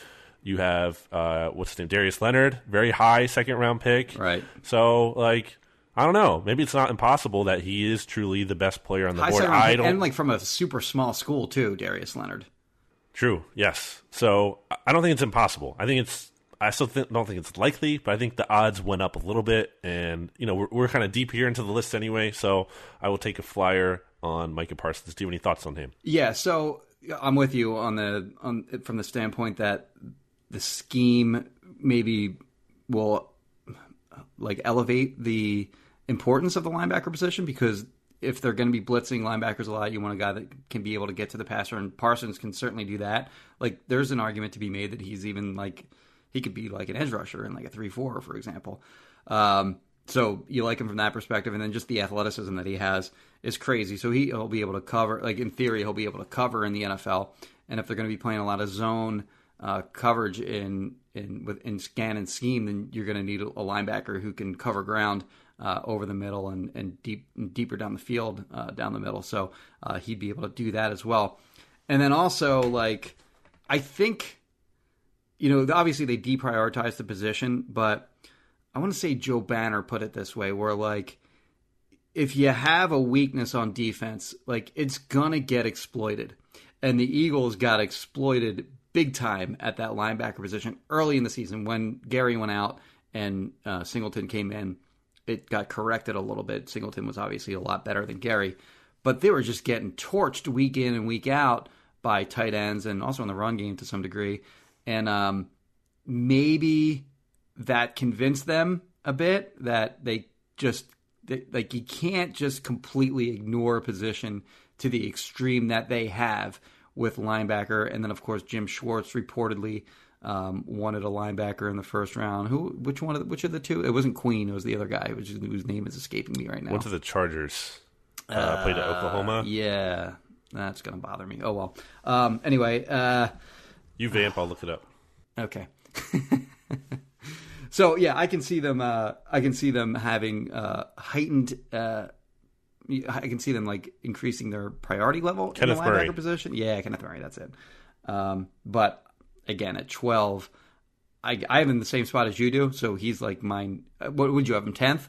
You have uh, what's his name, Darius Leonard, very high second round pick. Right. So like. I don't know. Maybe it's not impossible that he is truly the best player on the High board. I pick, don't. and like from a super small school too, Darius Leonard. True. Yes. So I- I don't think it's impossible. I think it's. I still th- don't think it's likely, but I think the odds went up a little bit, and you know we're, we're kind of deep here into the list anyway. So I will take a flyer on Micah Parsons. Do you have any thoughts on him? Yeah, so I'm with you on the on from the standpoint that the scheme maybe will like elevate the importance of the linebacker position because if they're going to be blitzing linebackers a lot, you want a guy that can be able to get to the passer, and Parsons can certainly do that. Like, there's an argument to be made that he's even like he could be like an edge rusher in like a three-four, for example. Um, so you like him from that perspective, and then just the athleticism that he has is crazy. So he, he'll be able to cover, like in theory, he'll be able to cover in the NFL. And if they're going to be playing a lot of zone uh, coverage in in with in scan and scheme, then you're going to need a, linebacker who can cover ground uh, over the middle and and deep and deeper down the field uh, down the middle. So uh, he'd be able to do that as well. And then also like I think you know obviously they deprioritize the position, but I want to say Joe Banner put it this way, where like if you have a weakness on defense, like it's gonna get exploited. And the Eagles got exploited big time at that linebacker position early in the season when Gerry went out and uh, Singleton came in. It got corrected a little bit. Singleton was obviously a lot better than Gerry, but they were just getting torched week in and week out by tight ends and also in the run game to some degree. And um, maybe that convinced them a bit that they just that, like you can't just completely ignore a position to the extreme that they have with linebacker, and then of course Jim Schwartz reportedly um, wanted a linebacker in the first round. Who? Which one? Of the, which of the two? It wasn't Queen. It was the other guy, which is, whose name is escaping me right now. Went to the Chargers. Uh, played at Oklahoma. yeah, that's gonna bother me. Oh well. Um, anyway, uh, You vamp. I'll look it up. Okay. [laughs] so yeah, I can see them. Uh, I can see them having uh, heightened. I can see them like increasing their priority level Kenneth in the linebacker Murray. position. Yeah, Kenneth Murray. That's it. Um, but again, at twelve, I, I have him in the same spot as you do. So he's like mine. uh, What would you have him tenth?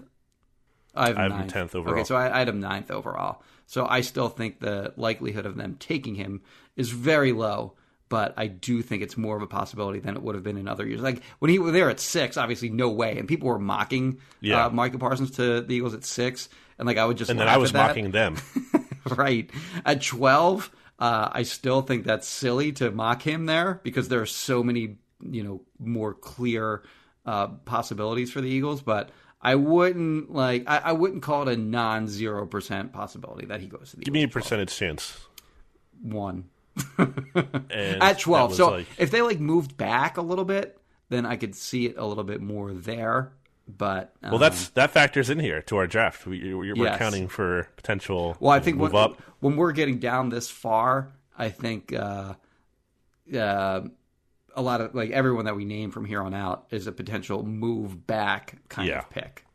I have I have him 10th overall. Okay, so I, I had him ninth overall. So I still think the likelihood of them taking him is very low, but I do think it's more of a possibility than it would have been in other years. Like when he was there at six, obviously no way, and people were mocking Yeah. uh, Michael Parsons to the Eagles at six, and like I would just And then I was mocking them. [laughs] right at twelve. Uh, I still think that's silly to mock him there because there are so many, you know, more clear uh, possibilities for the Eagles. But I wouldn't like I, I wouldn't call it a non zero percent possibility that he goes to the Give me a Eagles at 12. percentage chance. one [laughs] at twelve. So like- if they like moved back a little bit, then I could see it a little bit more there. But um, well, that's that factors in here to our draft. We, we're we're Yes. counting for potential. Well, I think move when, up. when we're getting down this far, I think uh, uh, a lot of like everyone that we name from here on out is a potential move back kind Yeah. of pick.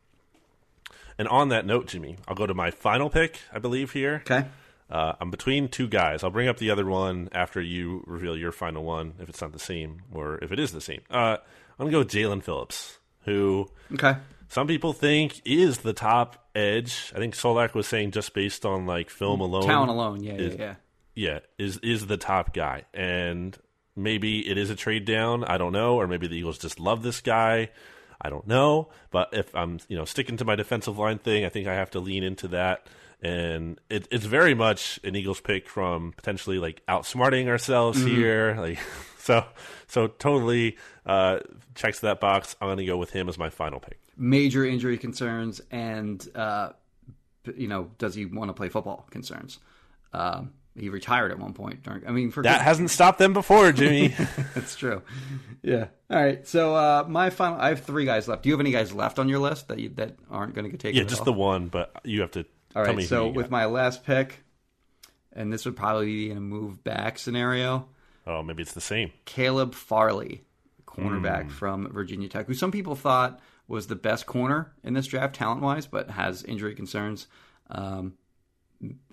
And on that note, Jimmy, I'll go to my final pick. I believe here. Okay. Uh, I'm between two guys. I'll bring up the other one after you reveal your final one, if it's not the same or if it is the same. Uh, I'm gonna go with Jaelan Phillips, who Okay. some people think is the top edge. I think Solak was saying just based on like film alone, Talent alone. Yeah, is- yeah, yeah. yeah, is is the top guy, and maybe it is a trade down. I don't know, or maybe the Eagles just love this guy. I don't know, but if I'm you know sticking to my defensive line thing, I think I have to lean into that. And it, it's very much an Eagles pick from potentially like outsmarting ourselves here, like [laughs] so. So totally uh, checks that box. I'm going to go with him as my final pick. Major injury concerns and uh, you know, does he want to play football concerns? Um, he retired at one point. I mean, for That hasn't stopped them before, Jimmy. [laughs] That's true. Yeah. All right. So uh, my final. I have three guys left. Do you have any guys left on your list that you, that aren't going to get taken? yeah, just the one, but you have to All tell right. So with got. my last pick, and this would probably be in a move back scenario. oh, maybe it's the same. Caleb Farley, cornerback Hmm. from Virginia Tech, who some people thought was the best corner in this draft talent wise, but has injury concerns. Um,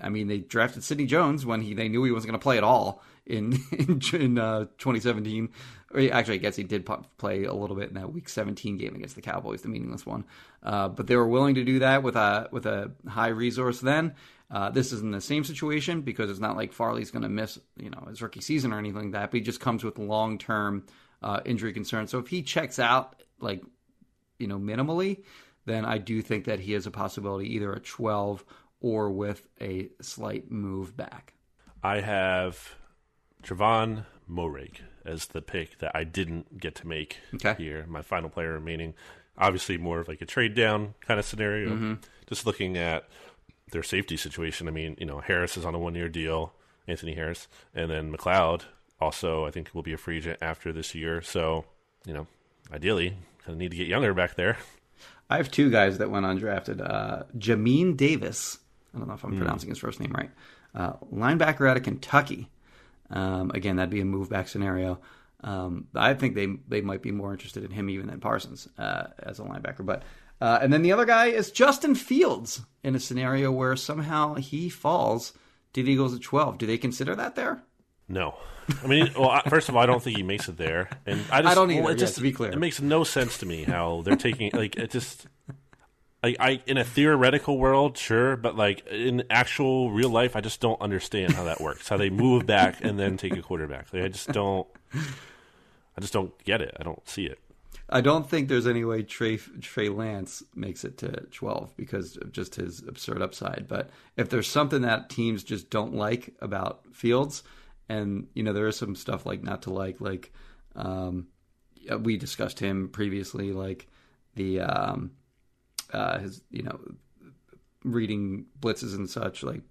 I mean, they drafted Sidney Jones when he they knew he wasn't going to play at all in [laughs] in, in uh, 2017. Or actually, I guess he did play a little bit in that Week 17 game against the Cowboys, the meaningless one. Uh, but they were willing to do that with a with a high resource. Then uh, this isn't the same situation because it's not like Farley's going to miss you know his rookie season or anything like that. But he just comes with long term uh, injury concerns. So if he checks out like you know, minimally, then I do think that he has a possibility either at 12 or with a slight move back. I have Javon Moehrig as the pick that I didn't get to make Okay. here. My final player remaining. Obviously, more of like a trade down kind of scenario. Mm-hmm. Just looking at their safety situation. I mean, you know, Harris is on a one year deal, Anthony Harris, and then McLeod also, I think, will be a free agent after this year. So, you know, ideally, kind of need to get younger back there. I have two guys that went undrafted. Uh, Jamin Davis. I don't know if. I'm pronouncing his first name right. Uh, linebacker out of Kentucky. Um, again, that'd be a move back scenario. Um, I think they they might be more interested in him even than Parsons uh, as a linebacker. But uh, and then the other guy is Justin Fields in a scenario where somehow he falls to the Eagles at 12. Do they consider that there? No, I mean, well, first of all, I don't think he makes it there, and I, just, I don't well, either, it yeah, just, to be clear. it makes no sense to me how they're taking like it just. I, I in a theoretical world, sure, but like in actual real life, I just don't understand how that works. How they move back and then take a quarterback. Like, I just don't. I just don't get it. I don't see it. I don't think there's any way Trey Trey Lance makes it to 12 because of just his absurd upside. But if there's something that teams just don't like about Fields, and you know there is some stuff like not to like, like um, we discussed him previously, like the um, uh, his you know reading blitzes and such, like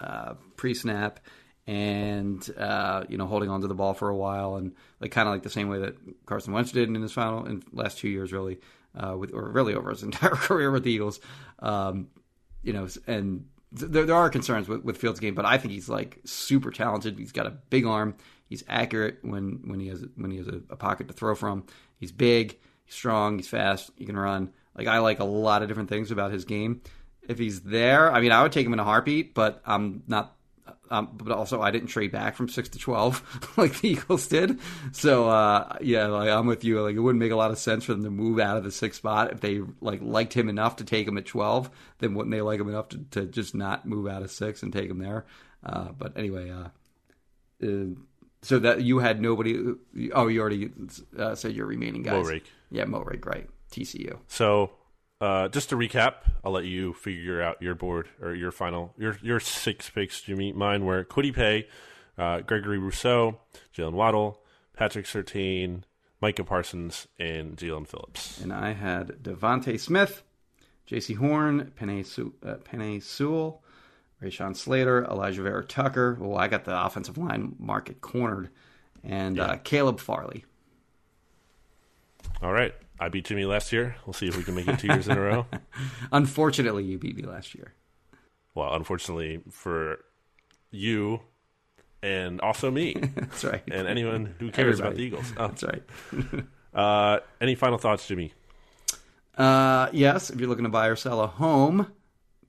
uh, pre-snap and uh, you know holding on to the ball for a while and like kind of like the same way that Carson Wentz did in his final in last two years really uh, with or really over his [laughs] entire career with the Eagles um, you know and th- there, there are concerns with, with Fields game but I think he's like super talented he's got a big arm He's accurate when when he has when he has a, a pocket to throw from. He's big, he's strong, he's fast. He can run. Like I like a lot of different things about his game. If he's there, I mean, I would take him in a heartbeat, but I'm not um, but also, I didn't trade back from six to twelve [laughs] like the Eagles did. So uh, yeah, like I'm with you. Like it wouldn't make a lot of sense for them to move out of the sixth spot if they like liked him enough to take him at twelve. Then wouldn't they like him enough to, to just not move out of six and take him there? Uh, but anyway, uh, uh, so that you had nobody. Oh, you already uh, said your remaining guys. Moehrig. Yeah, Moehrig, right? TCU. So uh, just to recap, I'll let you figure out your board or your final your your six picks. Jimmy, mine were Kwity Paye, uh, Gregory Rousseau, Jaylen Waddle, Patrick Surtain, Micah Parsons, and Jaelan Phillips. And I had DeVonta Smith, Jaycee Horn, Penei, Su- uh, Penei Sewell, Rashawn Slater, Alijah Vera Tucker. Well, I got the offensive line market cornered, and uh, Caleb Farley. All right. I beat Jimmy last year. We'll see if we can make it two years in a row. [laughs] Unfortunately, you beat me last year. Well, unfortunately for you and also me. [laughs] That's right. And anyone who cares about the Eagles. Oh. That's right. [laughs] Uh, any final thoughts, Jimmy? Uh, yes, if you're looking to buy or sell a home,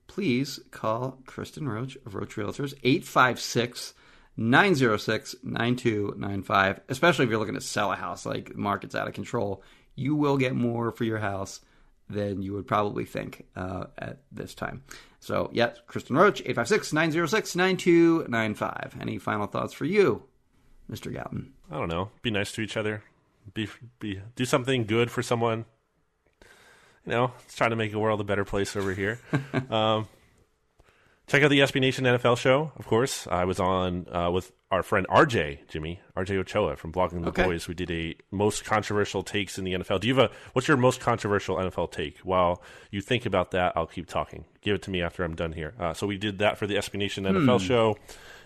please call Kristen Roach of Roach Realtors, 856 906 9295. Especially if you're looking to sell a house, like the market's out of control, you will get more for your house than you would probably think uh, at this time. So, yes, Kristen Roach, 856 906 9295. Any final thoughts for you, Mr. Gowton? I don't know. Be nice to each other. Be be do something good for someone. You know, let's try to make the world a better place over here. [laughs] um, check out the SB Nation NFL show. Of course, I was on uh, with our friend RJ Jimmy RJ Ochoa from Blogging the Okay. Boys. We did a most controversial takes in the NFL. Do you have a what's your most controversial NFL take? While you think about that, I'll keep talking. Give it to me after I'm done here. Uh, so we did that for the SB Nation NFL show,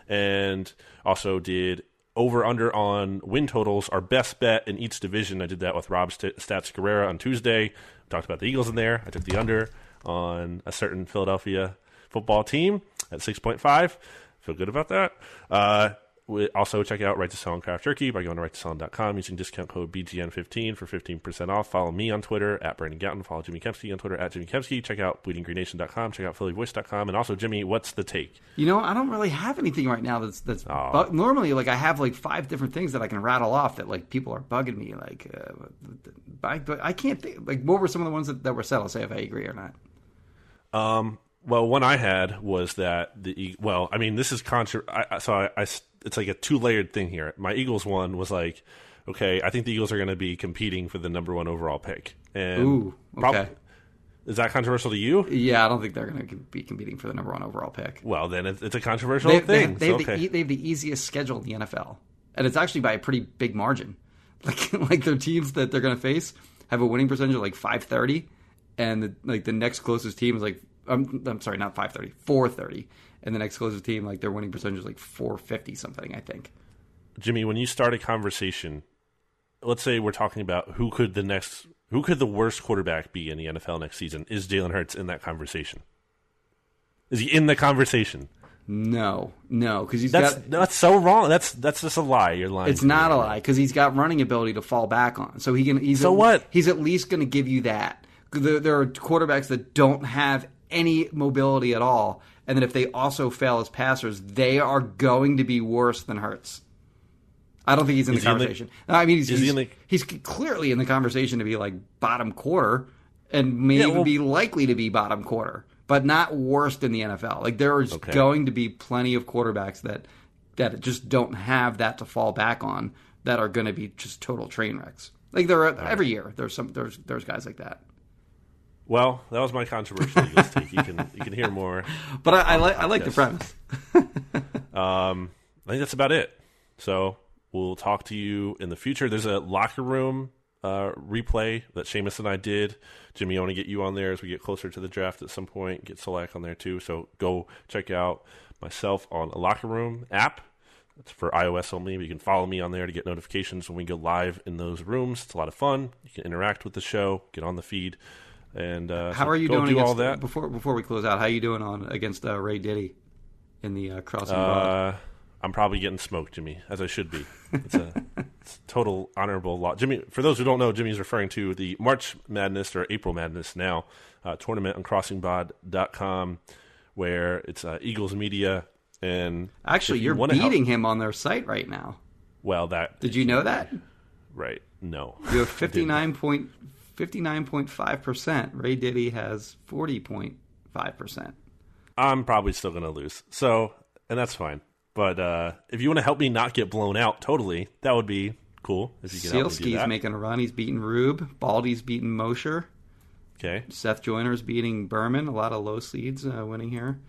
and also did over under on win totals, our best bet in each division. I did that with Rob St- Stats Guerrera on Tuesday. Talked about the Eagles in there. I took the under on a certain Philadelphia football team at 6.5. Feel good about that. Uh, we also check out Righteous Felon and Craft Jerky by going to righteousfelon.com using discount code BGN15 for 15% off. Follow me on Twitter at Brandon Gowton. Follow Jimmy Kempski on Twitter at Jimmy Kempski. Check out bleedinggreennation.com. Check out phillyvoice.com. And also, Jimmy, what's the take? You know, I don't really have anything right now that's that's. But normally, like I have like five different things that I can rattle off that like people are bugging me. Like, uh, I, but I can't think. Like, what were some of the ones that, that were said? I'll say if I agree or not. Well, one I had was that the well, I mean, this is contra. I, so I, I it's like a two layered thing here. My Eagles one was like, okay, I think the Eagles are going to be competing for the number one overall pick. And Ooh, prob- okay. is that controversial to you? Yeah, I don't think they're going to be competing for the number one overall pick. Well, then it's, a controversial They, they, thing. they, so, have okay. the, they have the easiest schedule in the NFL, and it's actually by a pretty big margin. [laughs] Like, like their teams that they're going to face have a winning percentage of like five thirty, and the, like the next closest team is like I'm, I'm sorry, not five thirty, four thirty, and the next closest team like their winning percentage is like four fifty something. I think. Jimmy, when you start a conversation, let's say we're talking about who could the next, who could the worst quarterback be in the NFL next season? Is Jalen Hurts in that conversation? Is he in the conversation? No, no, because he's That's got. that's so wrong. That's that's just a lie. You're lying. It's to me not a lie because he's got running ability to fall back on. So he can. He's So at, what? He's at least going to give you that. There, there are quarterbacks that don't have any mobility at all, and then if they also fail as passers, they are going to be worse than Hurts. I don't think he's in Is the he in the- conversation. I mean, he's is he the- he's clearly in the conversation to be like bottom quarter, and may Yeah, even well- be likely to be bottom quarter, but not worst in the NFL. Like there is Okay. going to be plenty of quarterbacks that that just don't have that to fall back on that are going to be just total train wrecks. Like there are every year. There's some there's there's guys like that. Well, that was my controversial [laughs] Eagles take. You can you can hear more. But I, I like I like the premise. [laughs] Um, I think that's about it. So we'll talk to you in the future. There's a locker room uh, replay that Seamus and I did. Jimmy, I want to get you on there as we get closer to the draft at some point. Get Solak on there too. So go check out myself on a locker room app. It's for iOS only. But you can follow me on there to get notifications when we go live in those rooms. It's a lot of fun. You can interact with the show, get on the feed, and uh, How so are you doing do against all that? before before we close out? How are you doing on against uh, Ray Diddy in the uh, crossing? Uh, I'm probably getting smoked, Jimmy, as I should be. It's a, [laughs] it's a total honorable loss. Jimmy, for those who don't know, Jimmy's referring to the March Madness or April Madness now uh, tournament on crossingbroad.com where it's uh, Eagles Media and Actually, you're help- beating him on their site right now. well, that Did you know that? right? No, You have [laughs] 59 point, 59.5%. Ray Diddy has 40.5%. I'm probably still going to lose. So, and that's fine. But uh, if you want to help me not get blown out totally, that would be cool. If you can help me do Sielski's making a run. He's beating Rube. Baldy's beating Mosher. okay. Seth Joyner's beating Berman. A lot of low seeds uh, winning here.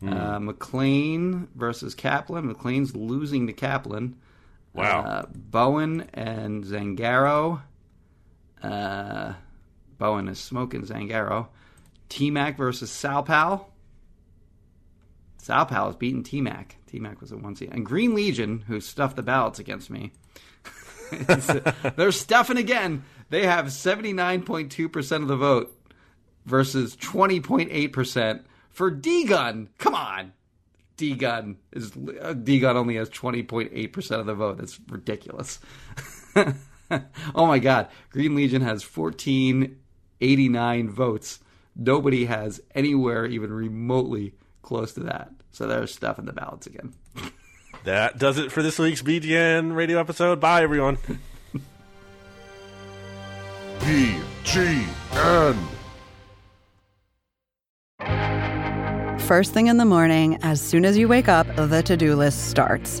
Hmm. Uh, McLean versus Kaplan. McLean's losing to Kaplan. Wow. Uh, Bowen and Zangaro. Uh, Bowen is smoking Zangaro. T Mac versus Sal Pal. Sal Pal is beating T Mac. T Mac was a one seed. And Green Legion, who stuffed the ballots against me. [laughs] [laughs] They're stuffing again. They have 79.2% of the vote versus 20.8% for D Gun. Come on. D Gun is uh, D Gun only has 20.8% of the vote. That's ridiculous. [laughs] [laughs] oh my god. Green Legion has 1489 votes. Nobody has anywhere even remotely close to that. So there's stuff in the ballots again. [laughs] That does it for this week's BGN radio episode. Bye, everyone. [laughs] BGN. First thing in the morning, as soon as you wake up, the to do list starts.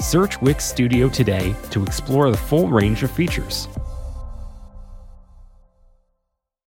Search Wix Studio today to explore the full range of features.